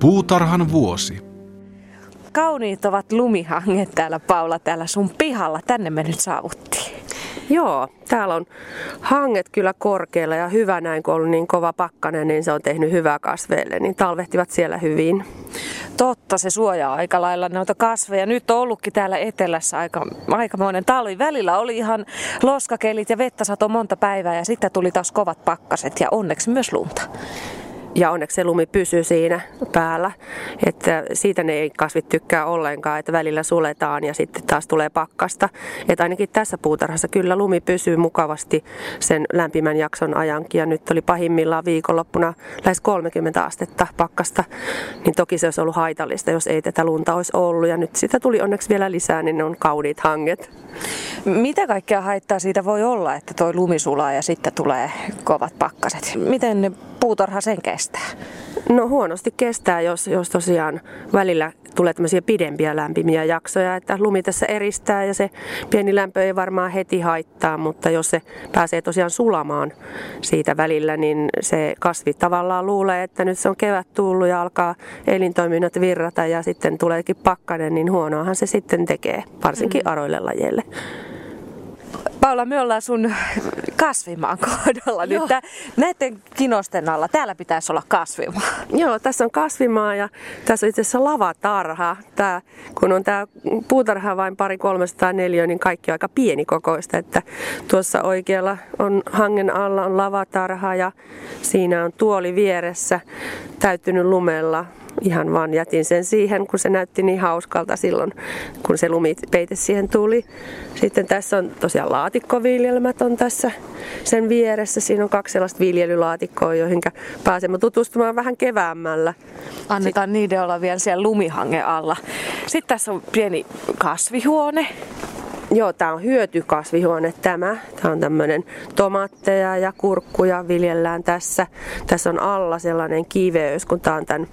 Puutarhan vuosi. Kauniit ovat lumihanget täällä Paula täällä sun pihalla. Tänne me nyt saavuttiin. Joo, täällä on hanget kyllä korkealla ja hyvä näin, kun on ollut niin kova pakkanen, niin se on tehnyt hyvää kasveille, niin talvehtivat siellä hyvin. Totta, se suojaa aika lailla noita kasveja. Nyt on ollutkin täällä etelässä aika, aikamoinen talvi. Välillä oli ihan loskakelit ja vettä sato monta päivää ja sitten tuli taas kovat pakkaset ja onneksi myös lunta ja onneksi se lumi pysyy siinä päällä. Että siitä ne ei kasvit tykkää ollenkaan, että välillä suletaan ja sitten taas tulee pakkasta. Että ainakin tässä puutarhassa kyllä lumi pysyy mukavasti sen lämpimän jakson ajankin. Ja nyt oli pahimmillaan viikonloppuna lähes 30 astetta pakkasta. Niin toki se olisi ollut haitallista, jos ei tätä lunta olisi ollut. Ja nyt sitä tuli onneksi vielä lisää, niin ne on kauniit hanget. Mitä kaikkea haittaa siitä voi olla, että tuo lumi sulaa ja sitten tulee kovat pakkaset? Miten puutarha sen kestää? No huonosti kestää, jos, jos tosiaan välillä tulee tämmöisiä pidempiä lämpimiä jaksoja, että lumi tässä eristää ja se pieni lämpö ei varmaan heti haittaa, mutta jos se pääsee tosiaan sulamaan siitä välillä, niin se kasvi tavallaan luulee, että nyt se on kevät tullut ja alkaa elintoiminnat virrata ja sitten tuleekin pakkanen, niin huonoahan se sitten tekee, varsinkin mm. aroille lajeille. Paula, me ollaan sun kasvimaan kohdalla nyt. Näiden kinosten alla täällä pitäisi olla kasvimaa. Joo, tässä on kasvimaa ja tässä on itse asiassa lavatarha. Tää, kun on tämä puutarha vain pari 300 neliö, niin kaikki on aika pieni kokoista. Että tuossa oikealla on hangen alla on lavatarha ja siinä on tuoli vieressä täyttynyt lumella ihan vaan jätin sen siihen, kun se näytti niin hauskalta silloin, kun se lumipeite siihen tuli. Sitten tässä on tosiaan laatikkoviljelmät on tässä sen vieressä. Siinä on kaksi sellaista viljelylaatikkoa, joihin pääsemme tutustumaan vähän keväämällä. Annetaan Sitten... niiden olla vielä siellä lumihangen alla. Sitten tässä on pieni kasvihuone. Joo, tämä on hyötykasvihuone tämä. Tämä on tämmöinen tomatteja ja kurkkuja viljellään tässä. Tässä on alla sellainen kiveys, kun tämä on tämän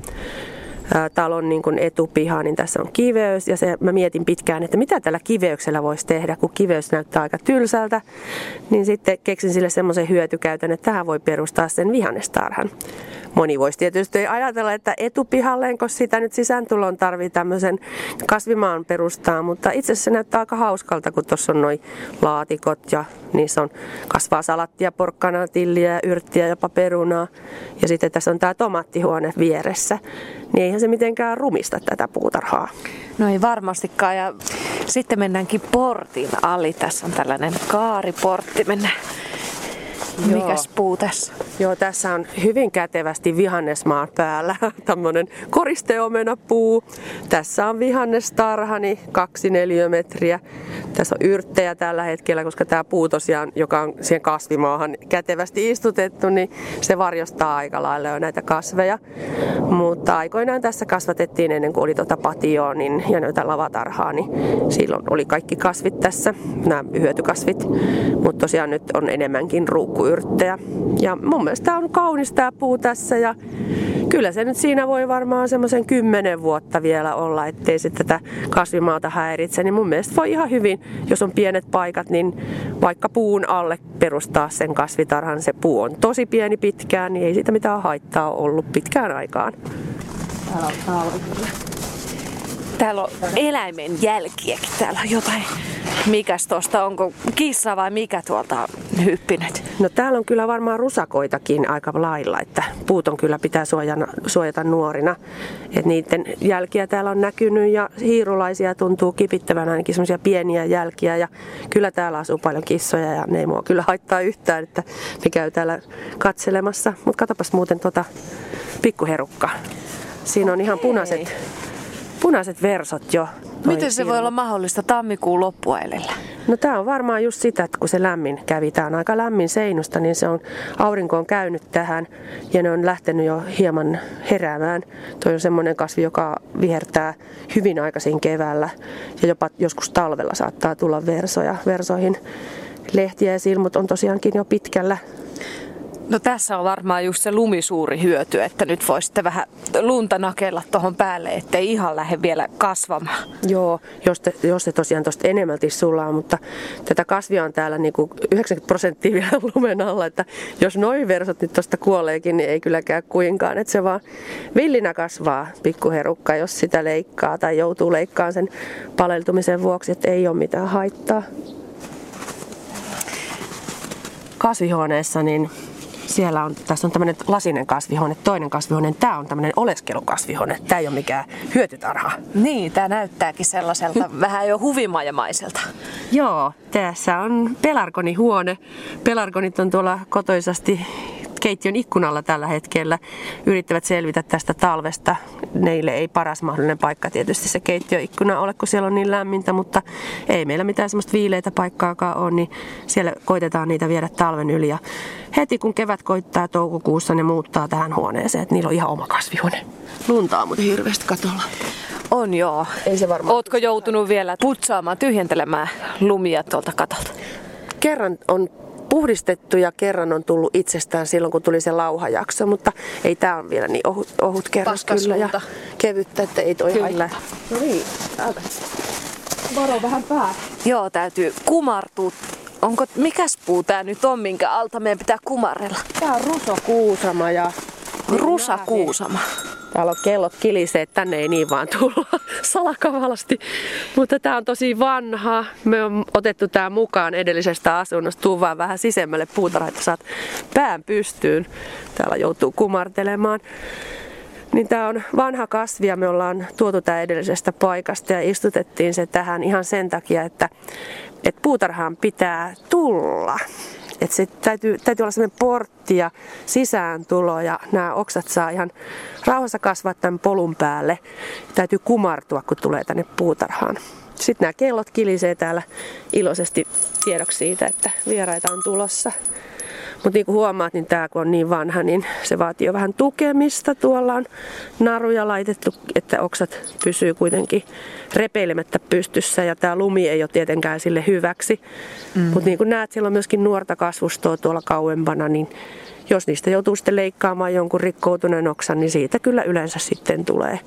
talon niin kuin etupiha, niin tässä on kiveys. Ja se, mä mietin pitkään, että mitä tällä kiveyksellä voisi tehdä, kun kiveys näyttää aika tylsältä. Niin sitten keksin sille semmoisen hyötykäytön, että tähän voi perustaa sen vihannestarhan. Moni voisi tietysti ajatella, että etupihalleen, koska sitä nyt sisääntulon tarvii tämmöisen kasvimaan perustaa, mutta itse asiassa se näyttää aika hauskalta, kun tuossa on noin laatikot ja niissä on kasvaa salattia, porkkanaa, tilliä, yrttiä, jopa perunaa. Ja sitten tässä on tämä tomattihuone vieressä. Niin eihän se mitenkään rumista tätä puutarhaa. No ei varmastikaan. Ja sitten mennäänkin portin ali. Tässä on tällainen kaariportti. Mennään Mikäs puu tässä? Joo, tässä on hyvin kätevästi vihannesmaan päällä tämmöinen koristeomena puu. Tässä on vihannestarhani, kaksi neliömetriä. Tässä on yrttejä tällä hetkellä, koska tämä puu tosiaan, joka on siihen kasvimaahan kätevästi istutettu, niin se varjostaa aika lailla jo näitä kasveja. Mutta aikoinaan tässä kasvatettiin ennen kuin oli tuota patioa niin, ja noita lavatarhaa, niin silloin oli kaikki kasvit tässä, nämä hyötykasvit. Mutta tosiaan nyt on enemmänkin ruukkuyrttejä. Ja mun mielestä tämä on kaunis tämä puu tässä ja kyllä se nyt siinä voi varmaan semmoisen kymmenen vuotta vielä olla, ettei se tätä kasvimaata häiritse. Niin mun mielestä voi ihan hyvin, jos on pienet paikat, niin vaikka puun alle perustaa sen kasvitarhan. Se puu on tosi pieni pitkään, niin ei siitä mitään haittaa ollut pitkään aikaan. Täällä on Täällä on eläimen jälkiäkin. Täällä on jotain. Mikäs tuosta, onko kissa vai mikä tuolta on hyppinyt? No täällä on kyllä varmaan rusakoitakin aika lailla, että puut on kyllä pitää suojana, suojata nuorina. Et niiden jälkiä täällä on näkynyt ja hiirulaisia tuntuu kipittävän ainakin semmoisia pieniä jälkiä. Ja kyllä täällä asuu paljon kissoja ja ne ei mua kyllä haittaa yhtään, että ne käy täällä katselemassa. Mutta katsopas muuten tota pikkuherukka. Siinä on ihan punaiset punaiset versot jo. Miten se voi olla mahdollista tammikuun loppuailella? No tämä on varmaan just sitä, että kun se lämmin kävi, tämä on aika lämmin seinusta, niin se on, aurinko on käynyt tähän ja ne on lähtenyt jo hieman heräämään. Tuo on semmoinen kasvi, joka vihertää hyvin aikaisin keväällä ja jopa joskus talvella saattaa tulla versoja. Versoihin lehtiä ja silmut on tosiaankin jo pitkällä No tässä on varmaan just se lumisuuri hyöty, että nyt voisitte vähän lunta nakella tuohon päälle, ettei ihan lähde vielä kasvamaan. Joo, jos, te, jos se tosiaan tuosta enemmälti sulaa, mutta tätä kasvia on täällä niin kuin 90 prosenttia vielä lumen alla, että jos noin versot nyt tuosta kuoleekin, niin ei kylläkään kuinkaan, että se vaan villinä kasvaa pikkuherukka, jos sitä leikkaa tai joutuu leikkaamaan sen paleltumisen vuoksi, että ei ole mitään haittaa. Kasvihuoneessa niin siellä on, tässä on tämmöinen lasinen kasvihuone, toinen kasvihuone, tämä on tämmöinen oleskelukasvihuone, tämä ei ole mikään hyötytarha. Niin, tämä näyttääkin sellaiselta vähän jo huvimajamaiselta. Joo, tässä on pelargonihuone. Pelargonit on tuolla kotoisasti keittiön ikkunalla tällä hetkellä yrittävät selvitä tästä talvesta. Neille ei paras mahdollinen paikka tietysti se keittiöikkuna ole, kun siellä on niin lämmintä, mutta ei meillä mitään semmoista viileitä paikkaakaan ole, niin siellä koitetaan niitä viedä talven yli. Ja heti kun kevät koittaa toukokuussa, ne muuttaa tähän huoneeseen, että niillä on ihan oma kasvihuone. Luntaa muuten hirveästi katolla. On joo. Ei se varmaan. Ootko joutunut vielä putsaamaan, tyhjentelemään lumia tuolta katolta? Kerran on puhdistettu ja kerran on tullut itsestään silloin, kun tuli se lauhajakso, mutta ei tämä on vielä niin ohut, ohut kerros kyllä ja kevyttä, että ei toi Kyllä. haittaa. No niin, täältä. Varo vähän pää. Joo, täytyy kumartua. Onko, mikäs puu tää nyt on, minkä alta meidän pitää kumarella? Tää on rusokuusama ja Rusa kuusama. Täällä on kellot kilisee, että tänne ei niin vaan tulla salakavalasti. Mutta tää on tosi vanha. Me on otettu tää mukaan edellisestä asunnosta. Tuu vaan vähän sisemmälle puutarha, että saat pään pystyyn. Täällä joutuu kumartelemaan. Niin tää on vanha kasvi ja me ollaan tuotu tää edellisestä paikasta ja istutettiin se tähän ihan sen takia, että, että puutarhaan pitää tulla. Et se täytyy, täytyy olla sellainen portti ja sisääntulo ja nämä oksat saa ihan rauhassa kasvaa tämän polun päälle. Täytyy kumartua, kun tulee tänne puutarhaan. Sitten nämä kellot kilisee täällä iloisesti tiedoksi siitä, että vieraita on tulossa. Mutta niin kuin huomaat, niin tämä kun on niin vanha, niin se vaatii jo vähän tukemista. Tuolla on naruja laitettu, että oksat pysyy kuitenkin repeilemättä pystyssä. Ja tämä lumi ei ole tietenkään sille hyväksi. Mm. Mutta niin kuin näet, siellä on myöskin nuorta kasvustoa tuolla kauempana, niin jos niistä joutuu sitten leikkaamaan jonkun rikkoutuneen oksan, niin siitä kyllä yleensä sitten tulee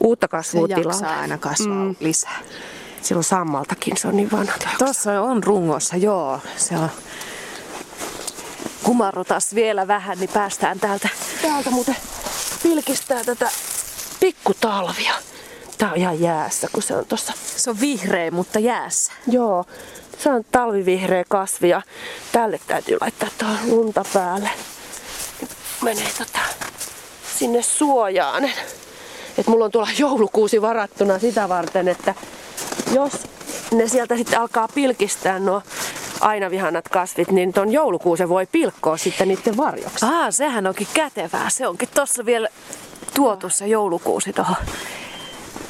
uutta kasvua Se tilalle. jaksaa aina kasvaa mm. lisää. Silloin sammaltakin, se on niin vanha. Tuossa on rungossa, joo. Se on. Kumarrutas vielä vähän, niin päästään täältä. Täältä muuten pilkistää tätä pikkutalvia. Tää on ihan jäässä, kun se on tossa. Se on vihreä, mutta jäässä. Joo, se on talvivihreä kasvi ja tälle täytyy laittaa tuohon lunta päälle. Menee tota sinne suojaan. Et mulla on tuolla joulukuusi varattuna sitä varten, että jos ne sieltä sitten alkaa pilkistää nuo aina vihanat kasvit, niin ton joulukuusen voi pilkkoa sitten niiden varjoksi. Aa, sehän onkin kätevää. Se onkin tossa vielä tuotu se joulukuusi tuohon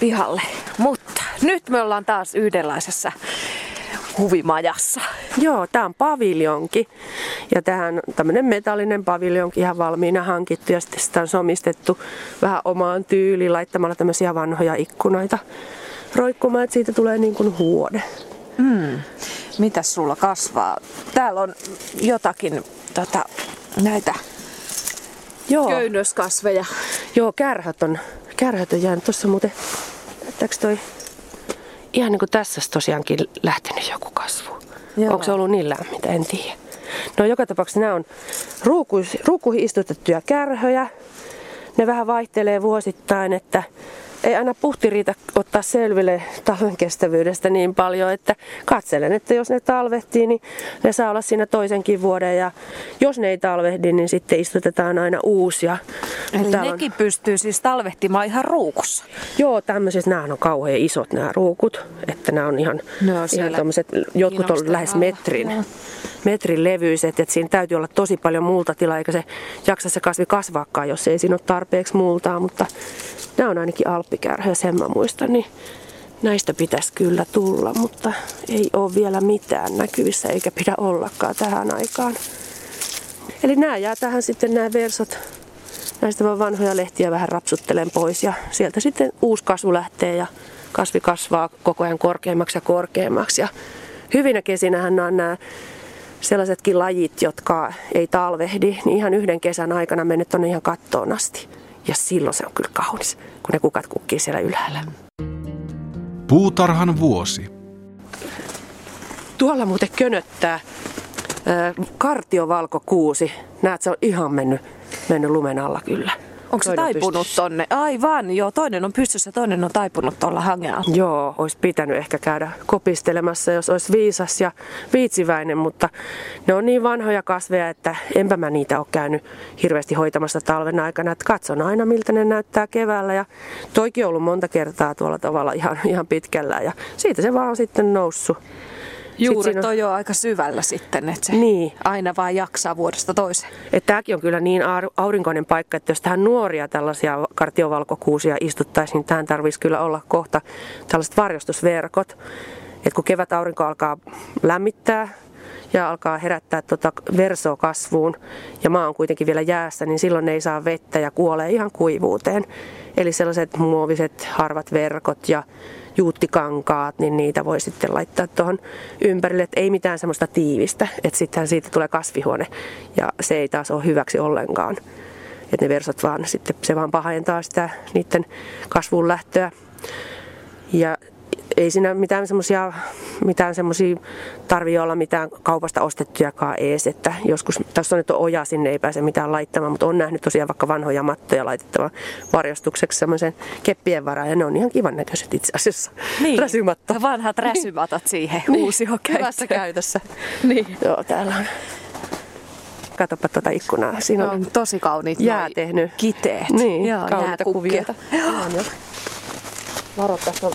pihalle. Mutta nyt me ollaan taas yhdenlaisessa huvimajassa. Joo, tää on paviljonki. Ja tähän on tämmönen metallinen paviljonki ihan valmiina hankittu ja sitten sitä on somistettu vähän omaan tyyliin laittamalla tämmöisiä vanhoja ikkunoita roikkumaan, että siitä tulee niin kuin huone. Mm. Mitäs sulla kasvaa? Täällä on jotakin tota, näitä Joo, köynnöskasveja. joo kärhät on, kärhät on jäänyt. Tuossa muuten, näyttääkö toi ihan niin kuin tässä tosiaankin lähtenyt joku kasvu. Joo. Onko se ollut niin lämmintä, en tiedä. No joka tapauksessa nämä on ruukuihin istutettuja kärhöjä. Ne vähän vaihtelee vuosittain, että ei aina puhti riitä ottaa selville talven kestävyydestä niin paljon, että katselen, että jos ne talvehtii, niin ne saa olla siinä toisenkin vuoden ja jos ne ei talvehdi, niin sitten istutetaan aina uusia. Eli Täällä on- nekin pystyy siis talvehtimaan ihan ruukussa. Joo, tämmöiset, nämä on kauhean isot nämä ruukut, että nämä on ihan, Ne on ihan tommoset, jotkut on lähes alla. metrin, Joo. metrin levyiset, että siinä täytyy olla tosi paljon multatilaa, eikä se jaksa se kasvi kasvaakaan, jos ei siinä ole tarpeeksi multaa, mutta nämä on ainakin alppikärhyjä, sen mä muistan, niin näistä pitäisi kyllä tulla, mutta ei ole vielä mitään näkyvissä, eikä pidä ollakaan tähän aikaan. Eli nämä jää tähän sitten nämä versot. Näistä vaan vanhoja lehtiä vähän rapsuttelen pois ja sieltä sitten uusi kasvu lähtee ja kasvi kasvaa koko ajan korkeammaksi ja korkeammaksi. Ja hyvinä kesinähän nämä, nämä sellaisetkin lajit, jotka ei talvehdi, niin ihan yhden kesän aikana mennyt tuonne ihan kattoon asti. Ja silloin se on kyllä kaunis, kun ne kukat kukkii siellä ylhäällä. Puutarhan vuosi. Tuolla muuten könöttää kartiovalkokuusi. Näet, se on ihan mennyt, mennyt lumen alla kyllä. Onko se taipunut pystyssä. tonne? Aivan, joo. Toinen on pystyssä, toinen on taipunut tuolla hangen alla. Joo, olisi pitänyt ehkä käydä kopistelemassa, jos olisi viisas ja viitsiväinen, mutta ne on niin vanhoja kasveja, että enpä mä niitä ole käynyt hirveästi hoitamassa talven aikana. Että katson aina, miltä ne näyttää keväällä ja toikin on ollut monta kertaa tuolla tavalla ihan, ihan pitkällä ja siitä se vaan on sitten noussut. Juuret on- on jo aika syvällä sitten, että se Niin. aina vaan jaksaa vuodesta toiseen. Että tämäkin on kyllä niin aurinkoinen paikka, että jos tähän nuoria tällaisia kartiovalkokuusia istuttaisiin, niin tähän tarvitsisi kyllä olla kohta tällaiset varjostusverkot. Että kun kevät aurinko alkaa lämmittää ja alkaa herättää tuota versoa kasvuun ja maa on kuitenkin vielä jäässä, niin silloin ne ei saa vettä ja kuolee ihan kuivuuteen. Eli sellaiset muoviset harvat verkot ja juuttikankaat, niin niitä voi sitten laittaa tuohon ympärille, että ei mitään semmoista tiivistä, että sittenhän siitä tulee kasvihuone ja se ei taas ole hyväksi ollenkaan. Että ne versot vaan sitten, se vaan pahentaa sitä niiden kasvun lähtöä. Ja ei siinä mitään semmoisia mitään semmoisia tarvii olla mitään kaupasta ostettujakaan ees, että joskus, tässä on nyt oja, sinne ei pääse mitään laittamaan, mutta on nähnyt tosiaan vaikka vanhoja mattoja laitettava varjostukseksi semmoisen keppien varaan, ja ne on ihan kivan näköiset itse asiassa. Räsymatto. Vanhat räsymatot siihen Niin, uusi Hyvässä käytössä. Niin. Joo, täällä on. Katsopa tuota ikkunaa. Siinä on On tosi kauniit jää tehnyt. Kiteet. Niin, Joo, kauniita jääkukkia. kuvioita. Ihan jo. Varo, tässä on,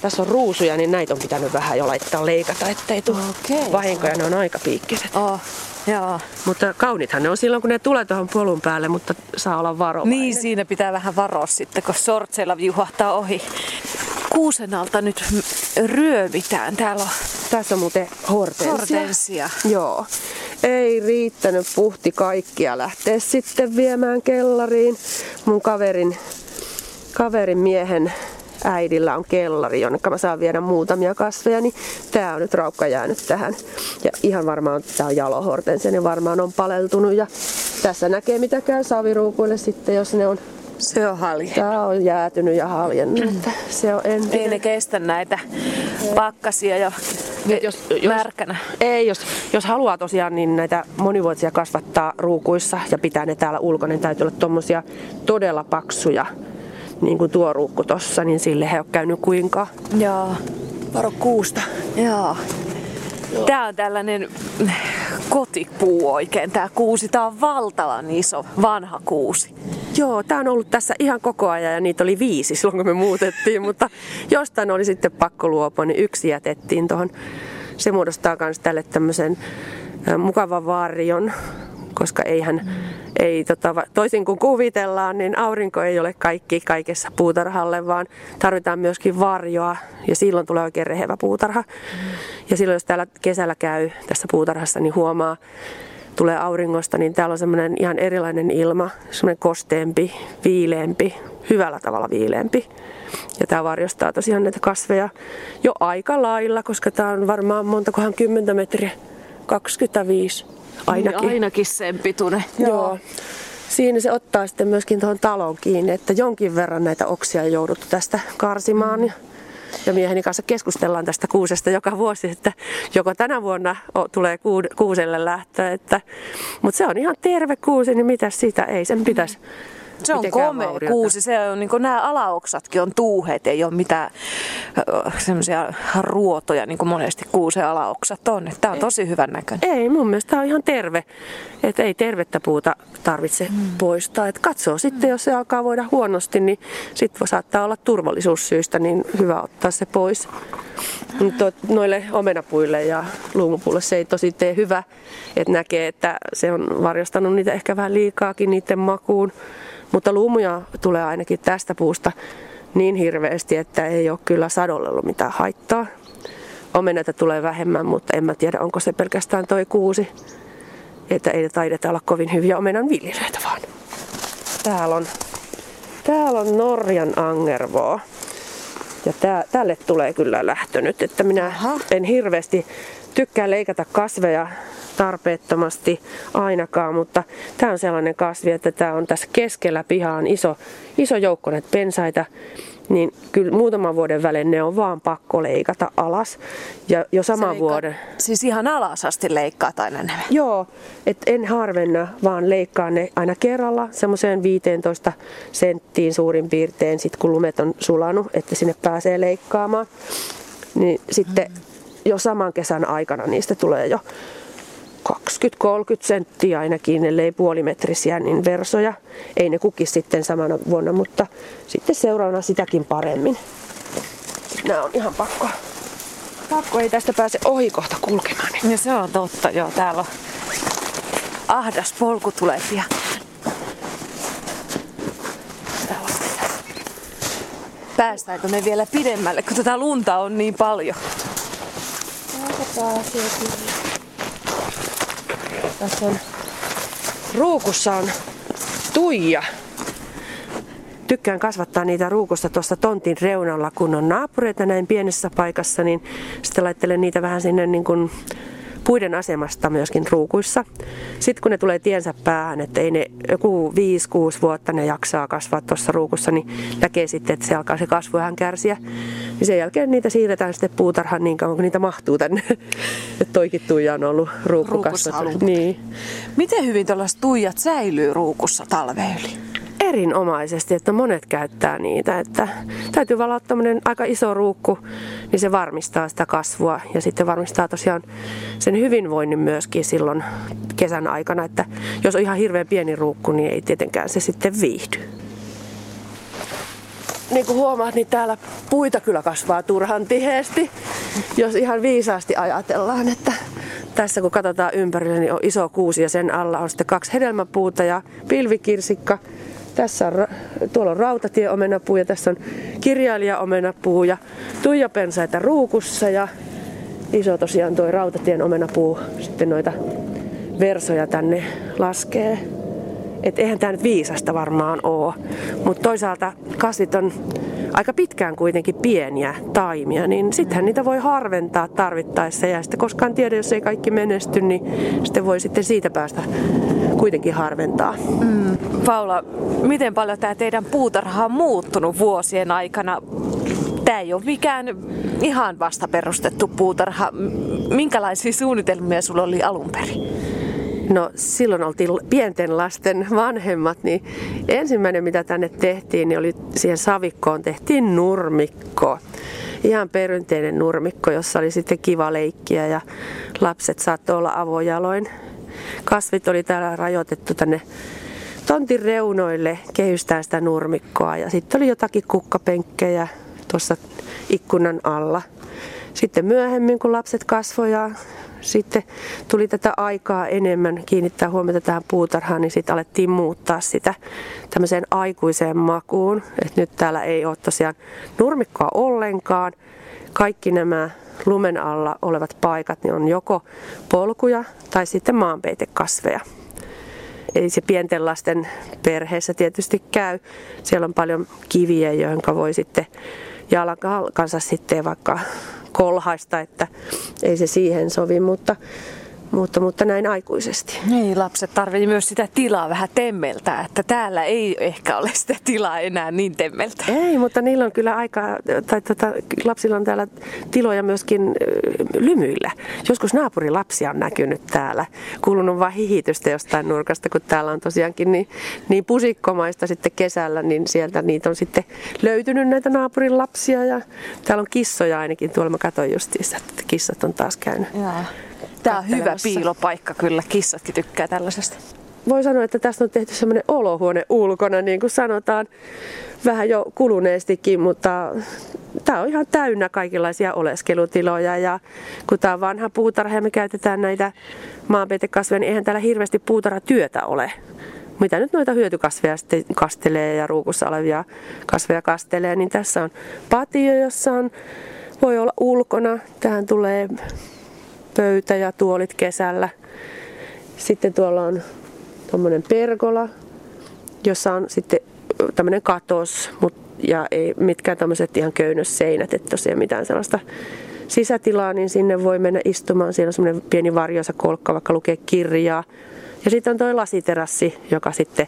tässä on ruusuja, niin näitä on pitänyt vähän jo laittaa leikata, ettei tule Okei. vahinkoja. Ne on aika piikkiset. Oh, joo. Mutta kaunithan ne on silloin, kun ne tulee tuohon polun päälle, mutta saa olla varovainen. Niin, siinä pitää vähän varoa sitten, kun sortseilla viuhahtaa ohi. Kuusen alta nyt ryömitään. Täällä on Tässä on muuten hortensia. hortensia. Joo. Ei riittänyt puhti kaikkia lähteä sitten viemään kellariin. Mun kaverin, kaverin miehen äidillä on kellari, jonne mä saan viedä muutamia kasveja, niin tää on nyt raukka jäänyt tähän. Ja ihan varmaan tää on jalohortensia, niin varmaan on paleltunut. Ja tässä näkee mitä käy saviruukuille sitten, jos ne on, Se on halja. tää on jäätynyt ja haljennut. Että se on Ei entinen. ne kestä näitä pakkasia ja jos, jos, märkänä. Ei, jos, jos haluaa tosiaan niin näitä monivuotisia kasvattaa ruukuissa ja pitää ne täällä ulkona, niin täytyy olla tommosia todella paksuja, niin kuin tuo ruukku tossa, niin sille he on käynyt kuinka. Joo. Varo kuusta. Joo. Tää on tällainen kotipuu oikein, tää kuusi. Tää on valtavan iso, vanha kuusi. Joo, tää on ollut tässä ihan koko ajan ja niitä oli viisi silloin kun me muutettiin, mutta jostain oli sitten pakko luopua, niin yksi jätettiin tuohon. Se muodostaa myös tälle tämmöisen mukavan varjon, koska eihän, ei, tota, toisin kuin kuvitellaan, niin aurinko ei ole kaikki kaikessa puutarhalle, vaan tarvitaan myöskin varjoa ja silloin tulee oikein rehevä puutarha. Ja silloin jos täällä kesällä käy tässä puutarhassa, niin huomaa, tulee auringosta, niin täällä on semmoinen ihan erilainen ilma, semmoinen kosteempi, viileempi, hyvällä tavalla viileempi. Ja tämä varjostaa tosiaan näitä kasveja jo aika lailla, koska tämä on varmaan montakohan 10 metriä, 25 ainakin. Niin, ainakin sen pituinen. Joo. Siinä se ottaa sitten myöskin tuohon talon kiinni, että jonkin verran näitä oksia on jouduttu tästä karsimaan. Ja, ja mieheni kanssa keskustellaan tästä kuusesta joka vuosi, että joko tänä vuonna tulee kuuselle lähtö. Että, mutta se on ihan terve kuusi, niin mitä siitä ei sen pitäisi Se on komea kuusi. Se on, niin nämä alaoksatkin on tuuheet, ei ole mitään semmoisia ruotoja, niin kuin monesti kuusen alaoksat on. Tämä on tosi hyvän näköinen. Ei, mun mielestä tämä on ihan terve. Että ei tervettä puuta tarvitse mm. poistaa. Et katsoo sitten, jos se alkaa voida huonosti, niin sitten saattaa olla turvallisuussyistä niin hyvä ottaa se pois. Mutta noille omenapuille ja luumupuille se ei tosi tee hyvä. Että näkee, että se on varjostanut niitä ehkä vähän liikaakin niiden makuun. Mutta luumuja tulee ainakin tästä puusta niin hirveästi, että ei ole kyllä sadolle ollut mitään haittaa. Omenata tulee vähemmän, mutta en mä tiedä, onko se pelkästään toi kuusi. Että ei taideta olla kovin hyviä omenan viljelijöitä vaan. Täällä on, täällä on Norjan angervoa. Ja tää, tälle tulee kyllä lähtö nyt, että minä Aha. en hirveästi tykkää leikata kasveja tarpeettomasti ainakaan, mutta tämä on sellainen kasvi, että tämä on tässä keskellä pihaan iso, iso joukko näitä pensaita, niin kyllä muutaman vuoden välein ne on vaan pakko leikata alas. Ja jo saman vuoden... Siis ihan alas asti leikkaat aina ne? Joo, että en harvenna, vaan leikkaan ne aina kerralla semmoiseen 15 senttiin suurin piirtein, sit kun lumet on sulanut, että sinne pääsee leikkaamaan. Niin sitten jo saman kesän aikana niistä tulee jo 20-30 senttiä ainakin, ellei puolimetrisiä, niin versoja. Ei ne kukisi sitten samana vuonna, mutta sitten seuraavana sitäkin paremmin. Nämä on ihan pakko. Pakko ei tästä pääse ohi kohta kulkemaan. Ja se on totta, joo. Täällä on ahdas polku tulee pian. Päästäänkö me vielä pidemmälle, kun tätä lunta on niin paljon? Kyllä. Tässä on ruukussa on tuija. Tykkään kasvattaa niitä ruukusta tuossa tontin reunalla, kun on naapureita näin pienessä paikassa, niin sitten laittelen niitä vähän sinne niin kuin puiden asemasta myöskin ruukuissa. Sitten kun ne tulee tiensä päähän, että ei ne joku 5-6 vuotta ne jaksaa kasvaa tuossa ruukussa, niin näkee sitten, että se alkaa se kasvu vähän kärsiä. Niin sen jälkeen niitä siirretään sitten puutarhaan niin kauan, kun niitä mahtuu tänne. että toikin tuija on ollut ruukukassa. Niin. Miten hyvin tällaiset tuijat säilyy ruukussa talveen yli? Erinomaisesti, että monet käyttää niitä. Että täytyy valaa aika iso ruukku, niin se varmistaa sitä kasvua ja sitten varmistaa tosiaan sen hyvinvoinnin myöskin silloin kesän aikana. Että jos on ihan hirveän pieni ruukku, niin ei tietenkään se sitten viihdy. Niin kuin huomaat, niin täällä puita kyllä kasvaa turhan tiheesti, jos ihan viisaasti ajatellaan, että tässä kun katsotaan ympärille, niin on iso kuusi ja sen alla on sitten kaksi hedelmäpuuta ja pilvikirsikka tässä on, tuolla on rautatieomenapuu ja tässä on kirjailijaomenapuu ja tuijapensaita ruukussa ja iso tosiaan tuo rautatien omenapuu sitten noita versoja tänne laskee. Et eihän tämä nyt viisasta varmaan ole, mutta toisaalta kasvit on aika pitkään kuitenkin pieniä taimia, niin sittenhän niitä voi harventaa tarvittaessa ja sitten koskaan tiedä, jos ei kaikki menesty, niin sitten voi sitten siitä päästä kuitenkin harventaa. Mm. Paula, miten paljon tämä teidän puutarha on muuttunut vuosien aikana? Tämä ei ole mikään ihan vasta perustettu puutarha. Minkälaisia suunnitelmia sulla oli alun perin? No silloin oltiin pienten lasten vanhemmat, niin ensimmäinen mitä tänne tehtiin, niin oli siihen savikkoon tehtiin nurmikko. Ihan perinteinen nurmikko, jossa oli sitten kiva leikkiä ja lapset saattoi olla avojaloin. Kasvit oli täällä rajoitettu tänne tontin reunoille kehystää sitä nurmikkoa ja sitten oli jotakin kukkapenkkejä tuossa ikkunan alla. Sitten myöhemmin, kun lapset kasvoivat sitten tuli tätä aikaa enemmän kiinnittää huomiota tähän puutarhaan, niin sitten alettiin muuttaa sitä tämmöiseen aikuiseen makuun. Et nyt täällä ei ole tosiaan nurmikkoa ollenkaan. Kaikki nämä lumen alla olevat paikat niin on joko polkuja tai sitten maanpeitekasveja. Eli se pienten lasten perheessä tietysti käy. Siellä on paljon kiviä, joihin voi sitten jalan kanssa sitten vaikka kolhaista, että ei se siihen sovi, mutta mutta, mutta näin aikuisesti. Niin, lapset tarvitsevat myös sitä tilaa vähän temmeltä, että täällä ei ehkä ole sitä tilaa enää niin temmeltä. Ei, mutta niillä on kyllä aika, tai tota, lapsilla on täällä tiloja myöskin lymyillä. Joskus naapurilapsia on näkynyt täällä, kuulunut vain hihitystä jostain nurkasta, kun täällä on tosiaankin niin, niin pusikkomaista sitten kesällä, niin sieltä niitä on sitten löytynyt näitä naapurin lapsia ja täällä on kissoja ainakin, tuolla mä katsoin justiinsa, että kissat on taas käynyt. Jaa. Tämä on hyvä piilopaikka kyllä, kissatkin tykkää tällaisesta. Voi sanoa, että tästä on tehty semmoinen olohuone ulkona, niin kuin sanotaan, vähän jo kuluneestikin, mutta tämä on ihan täynnä kaikenlaisia oleskelutiloja ja kun tämä on vanha puutarha ja me käytetään näitä maanpeitekasveja, niin eihän täällä hirveästi puutarhatyötä ole. Mitä nyt noita hyötykasveja sitten kastelee ja ruukussa olevia kasveja kastelee, niin tässä on patio, jossa on, voi olla ulkona. Tähän tulee pöytä ja tuolit kesällä. Sitten tuolla on tuommoinen pergola, jossa on sitten tämmöinen katos, mut, ja ei mitkään tämmöiset ihan köynnösseinät, että tosiaan mitään sellaista sisätilaa, niin sinne voi mennä istumaan. Siinä on semmoinen pieni varjoisa kolkka, vaikka lukee kirjaa. Ja sitten on tuo lasiterassi, joka sitten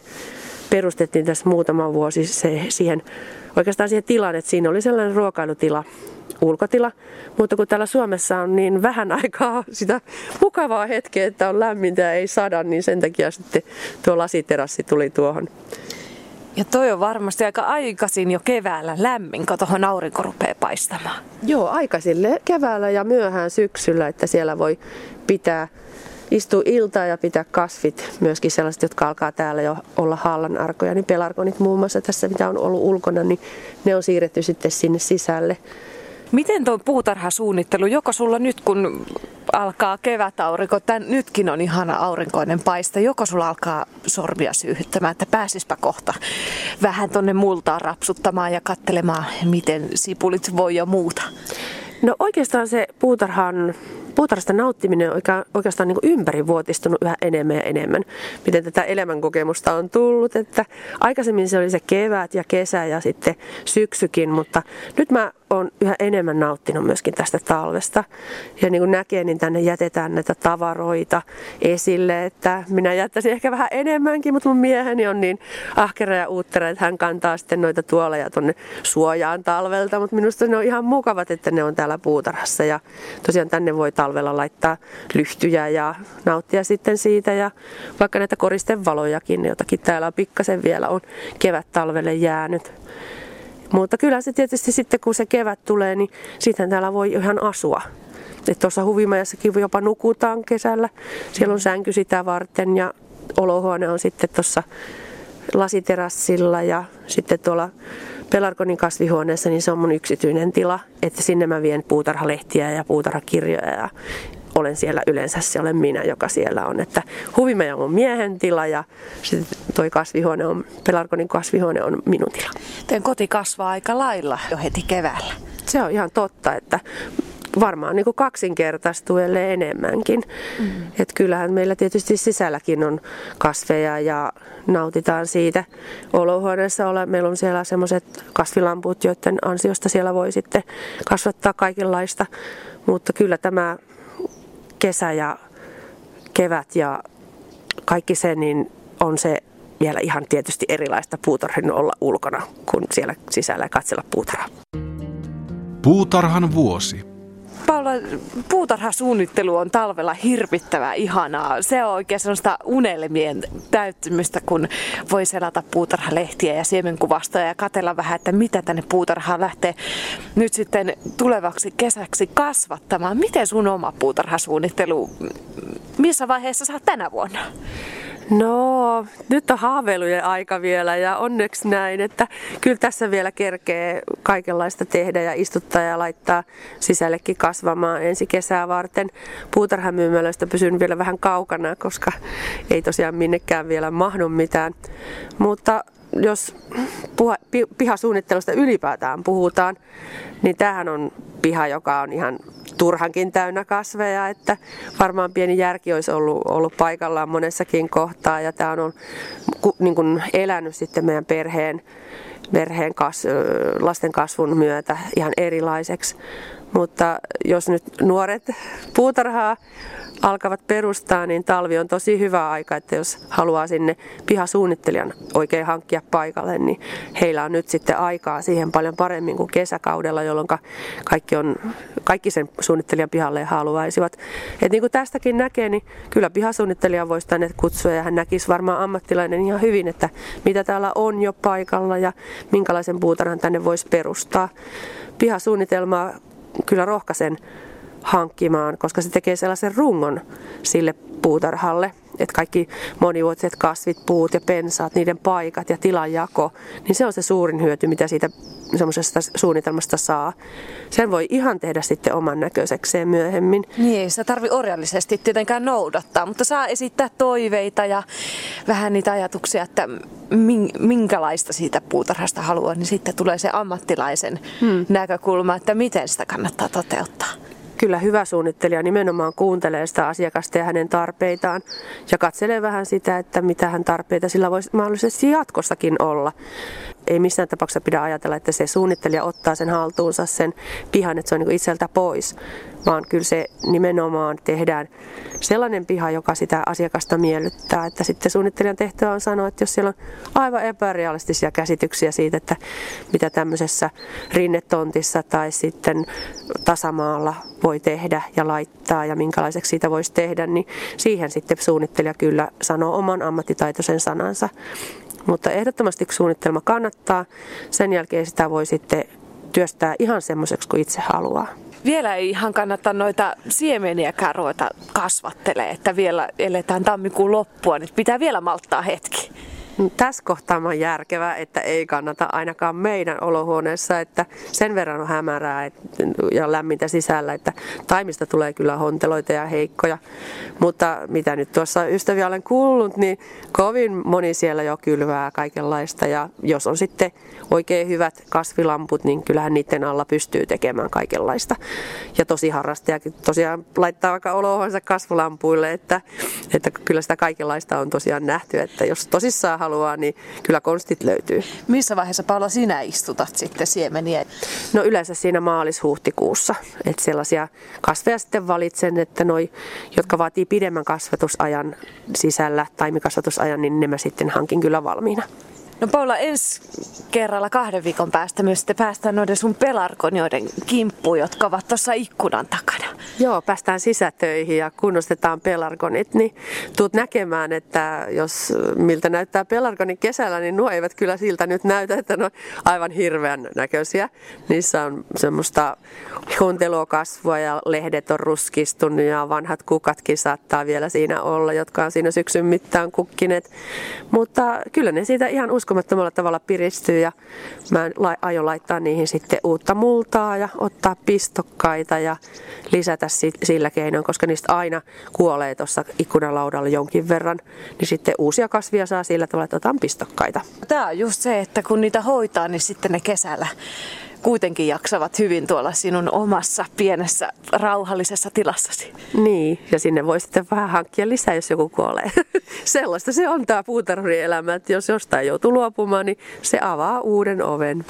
perustettiin tässä muutama vuosi se, siihen, oikeastaan siihen tilaan, että siinä oli sellainen ruokailutila, ulkotila. Mutta kun täällä Suomessa on niin vähän aikaa sitä mukavaa hetkeä, että on lämmintä ja ei sada, niin sen takia sitten tuo lasiterassi tuli tuohon. Ja toi on varmasti aika aikaisin jo keväällä lämmin, kun tuohon aurinko rupeaa paistamaan. Joo, aikaisin keväällä ja myöhään syksyllä, että siellä voi pitää istua iltaa ja pitää kasvit, myöskin sellaiset, jotka alkaa täällä jo olla hallan arkoja, niin pelarkonit muun muassa tässä, mitä on ollut ulkona, niin ne on siirretty sitten sinne sisälle. Miten tuo puutarhasuunnittelu, joko sulla nyt kun alkaa kevätaurinko, tän, nytkin on ihana aurinkoinen paiste, joko sulla alkaa sormia syyhyttämään, että pääsispä kohta vähän tonne multaan rapsuttamaan ja kattelemaan, miten sipulit voi jo muuta? No oikeastaan se puutarhan puutarhasta nauttiminen on oikeastaan niin ympärivuotistunut yhä enemmän ja enemmän. Miten tätä elämänkokemusta on tullut, että aikaisemmin se oli se kevät ja kesä ja sitten syksykin, mutta nyt mä oon yhä enemmän nauttinut myöskin tästä talvesta. Ja niin kuin näkee, niin tänne jätetään näitä tavaroita esille, että minä jättäisin ehkä vähän enemmänkin, mutta mun mieheni on niin ahkera ja uuttera, että hän kantaa sitten noita tuoleja tuonne suojaan talvelta, mutta minusta ne on ihan mukavat, että ne on täällä puutarhassa ja tosiaan tänne voi talvella laittaa lyhtyjä ja nauttia sitten siitä ja vaikka näitä koristevalojakin, jotakin täällä on pikkasen vielä on kevät talvelle jäänyt. Mutta kyllä se tietysti sitten kun se kevät tulee, niin sitten täällä voi ihan asua. Tuossa huvimajassakin jopa nukutaan kesällä. Siellä on sänky sitä varten ja olohuone on sitten tuossa lasiterassilla ja sitten tuolla Pelarkonin kasvihuoneessa, niin se on mun yksityinen tila, että sinne mä vien puutarhalehtiä ja puutarhakirjoja ja olen siellä yleensä, se olen minä, joka siellä on. Että huvimeja on mun miehen tila ja sitten toi kasvihuone on, Pelarkonin kasvihuone on minun tila. Teidän koti kasvaa aika lailla jo heti keväällä. Se on ihan totta, että varmaan niin kuin kaksinkertaistuu ellei enemmänkin. Mm. Et kyllähän meillä tietysti sisälläkin on kasveja ja nautitaan siitä. Olohuoneessa ole, meillä on siellä semmoiset kasvilamput, joiden ansiosta siellä voi sitten kasvattaa kaikenlaista. Mutta kyllä tämä kesä ja kevät ja kaikki se, niin on se vielä ihan tietysti erilaista puutarhan olla ulkona kuin siellä sisällä ja katsella puutarhaa. Puutarhan vuosi. Paula, puutarhasuunnittelu on talvella hirvittävää ihanaa. Se on oikein sellaista unelmien täyttymystä, kun voi selata puutarhalehtiä ja siemenkuvastoja ja katella vähän, että mitä tänne puutarhaan lähtee nyt sitten tulevaksi kesäksi kasvattamaan. Miten sun oma puutarhasuunnittelu, missä vaiheessa oot tänä vuonna? No, nyt on haaveilujen aika vielä ja onneksi näin, että kyllä tässä vielä kerkee kaikenlaista tehdä ja istuttaa ja laittaa sisällekin kasvamaan ensi kesää varten. Puutarhamyymälöistä pysyn vielä vähän kaukana, koska ei tosiaan minnekään vielä mahdu mitään. Mutta jos puha, pihasuunnittelusta ylipäätään puhutaan, niin tämähän on piha, joka on ihan turhankin täynnä kasveja, että varmaan pieni järki olisi ollut, ollut paikallaan monessakin kohtaa ja tämä on niin kuin elänyt sitten meidän perheen, perheen kas, lasten kasvun myötä ihan erilaiseksi. Mutta jos nyt nuoret puutarhaa alkavat perustaa, niin talvi on tosi hyvä aika, että jos haluaa sinne pihasuunnittelijan oikein hankkia paikalle, niin heillä on nyt sitten aikaa siihen paljon paremmin kuin kesäkaudella, jolloin kaikki, on, kaikki sen suunnittelijan pihalle haluaisivat. Et niin kuin tästäkin näkee, niin kyllä pihasuunnittelija voisi tänne kutsua ja hän näkisi varmaan ammattilainen ihan hyvin, että mitä täällä on jo paikalla ja minkälaisen puutarhan tänne voisi perustaa. Pihasuunnitelmaa kyllä rohkaisen hankkimaan, koska se tekee sellaisen rungon sille puutarhalle, että kaikki monivuotiset kasvit, puut ja pensaat, niiden paikat ja tilanjako, niin se on se suurin hyöty, mitä siitä semmoisesta suunnitelmasta saa. Sen voi ihan tehdä sitten oman näköisekseen myöhemmin. Niin, sitä tarvi orjallisesti tietenkään noudattaa, mutta saa esittää toiveita ja vähän niitä ajatuksia, että minkälaista siitä puutarhasta haluaa, niin sitten tulee se ammattilaisen hmm. näkökulma, että miten sitä kannattaa toteuttaa kyllä hyvä suunnittelija nimenomaan kuuntelee sitä asiakasta ja hänen tarpeitaan ja katselee vähän sitä, että mitä hän tarpeita sillä voisi mahdollisesti jatkossakin olla. Ei missään tapauksessa pidä ajatella, että se suunnittelija ottaa sen haltuunsa sen pihan, että se on niin itseltä pois, vaan kyllä se nimenomaan tehdään sellainen piha, joka sitä asiakasta miellyttää. Että sitten suunnittelijan tehtävä on sanoa, että jos siellä on aivan epärealistisia käsityksiä siitä, että mitä tämmöisessä rinnetontissa tai sitten tasamaalla voi tehdä ja laittaa ja minkälaiseksi siitä voisi tehdä, niin siihen sitten suunnittelija kyllä sanoo oman ammattitaitoisen sanansa. Mutta ehdottomasti suunnittelma kannattaa. Sen jälkeen sitä voi sitten työstää ihan semmoiseksi kuin itse haluaa. Vielä ei ihan kannata noita siemeniäkään ruveta kasvattelee, että vielä eletään tammikuun loppua, niin pitää vielä malttaa hetki. Tässä kohtaa on järkevää, että ei kannata ainakaan meidän olohuoneessa, että sen verran on hämärää ja lämmintä sisällä, että taimista tulee kyllä honteloita ja heikkoja. Mutta mitä nyt tuossa ystäviä olen kuullut, niin kovin moni siellä jo kylvää kaikenlaista ja jos on sitten oikein hyvät kasvilamput, niin kyllähän niiden alla pystyy tekemään kaikenlaista. Ja tosi harrastajakin tosiaan laittaa vaikka olohuoneensa kasvulampuille, että, että kyllä sitä kaikenlaista on tosiaan nähty, että jos tosissaan haluaa, niin kyllä konstit löytyy. Missä vaiheessa Paula sinä istutat sitten siemeniä? No yleensä siinä maalis-huhtikuussa. Että sellaisia kasveja sitten valitsen, että noi, jotka vaatii pidemmän kasvatusajan sisällä, taimikasvatusajan, niin ne mä sitten hankin kyllä valmiina. No Paula, ensi kerralla kahden viikon päästä myös sitten päästään noiden sun pelarkonioiden kimppuun, jotka ovat tuossa ikkunan takana. Joo, päästään sisätöihin ja kunnostetaan pelargonit, niin tuut näkemään, että jos miltä näyttää pelargonit kesällä, niin nuo eivät kyllä siltä nyt näytä, että ne on aivan hirveän näköisiä. Niissä on semmoista huntelua kasvua ja lehdet on ruskistunut ja vanhat kukatkin saattaa vielä siinä olla, jotka on siinä syksyn mittaan kukkineet. Mutta kyllä ne siitä ihan uskomattomalla tavalla piristyy ja mä aion laittaa niihin sitten uutta multaa ja ottaa pistokkaita ja lisätä sillä keinoin, koska niistä aina kuolee tuossa ikkunalaudalla jonkin verran, niin sitten uusia kasvia saa sillä tavalla, että otan pistokkaita. Tämä on just se, että kun niitä hoitaa, niin sitten ne kesällä kuitenkin jaksavat hyvin tuolla sinun omassa pienessä rauhallisessa tilassasi. Niin, ja sinne voi sitten vähän hankkia lisää, jos joku kuolee. Sellaista se on tämä puutarhurielämä, että jos jostain joutuu luopumaan, niin se avaa uuden oven.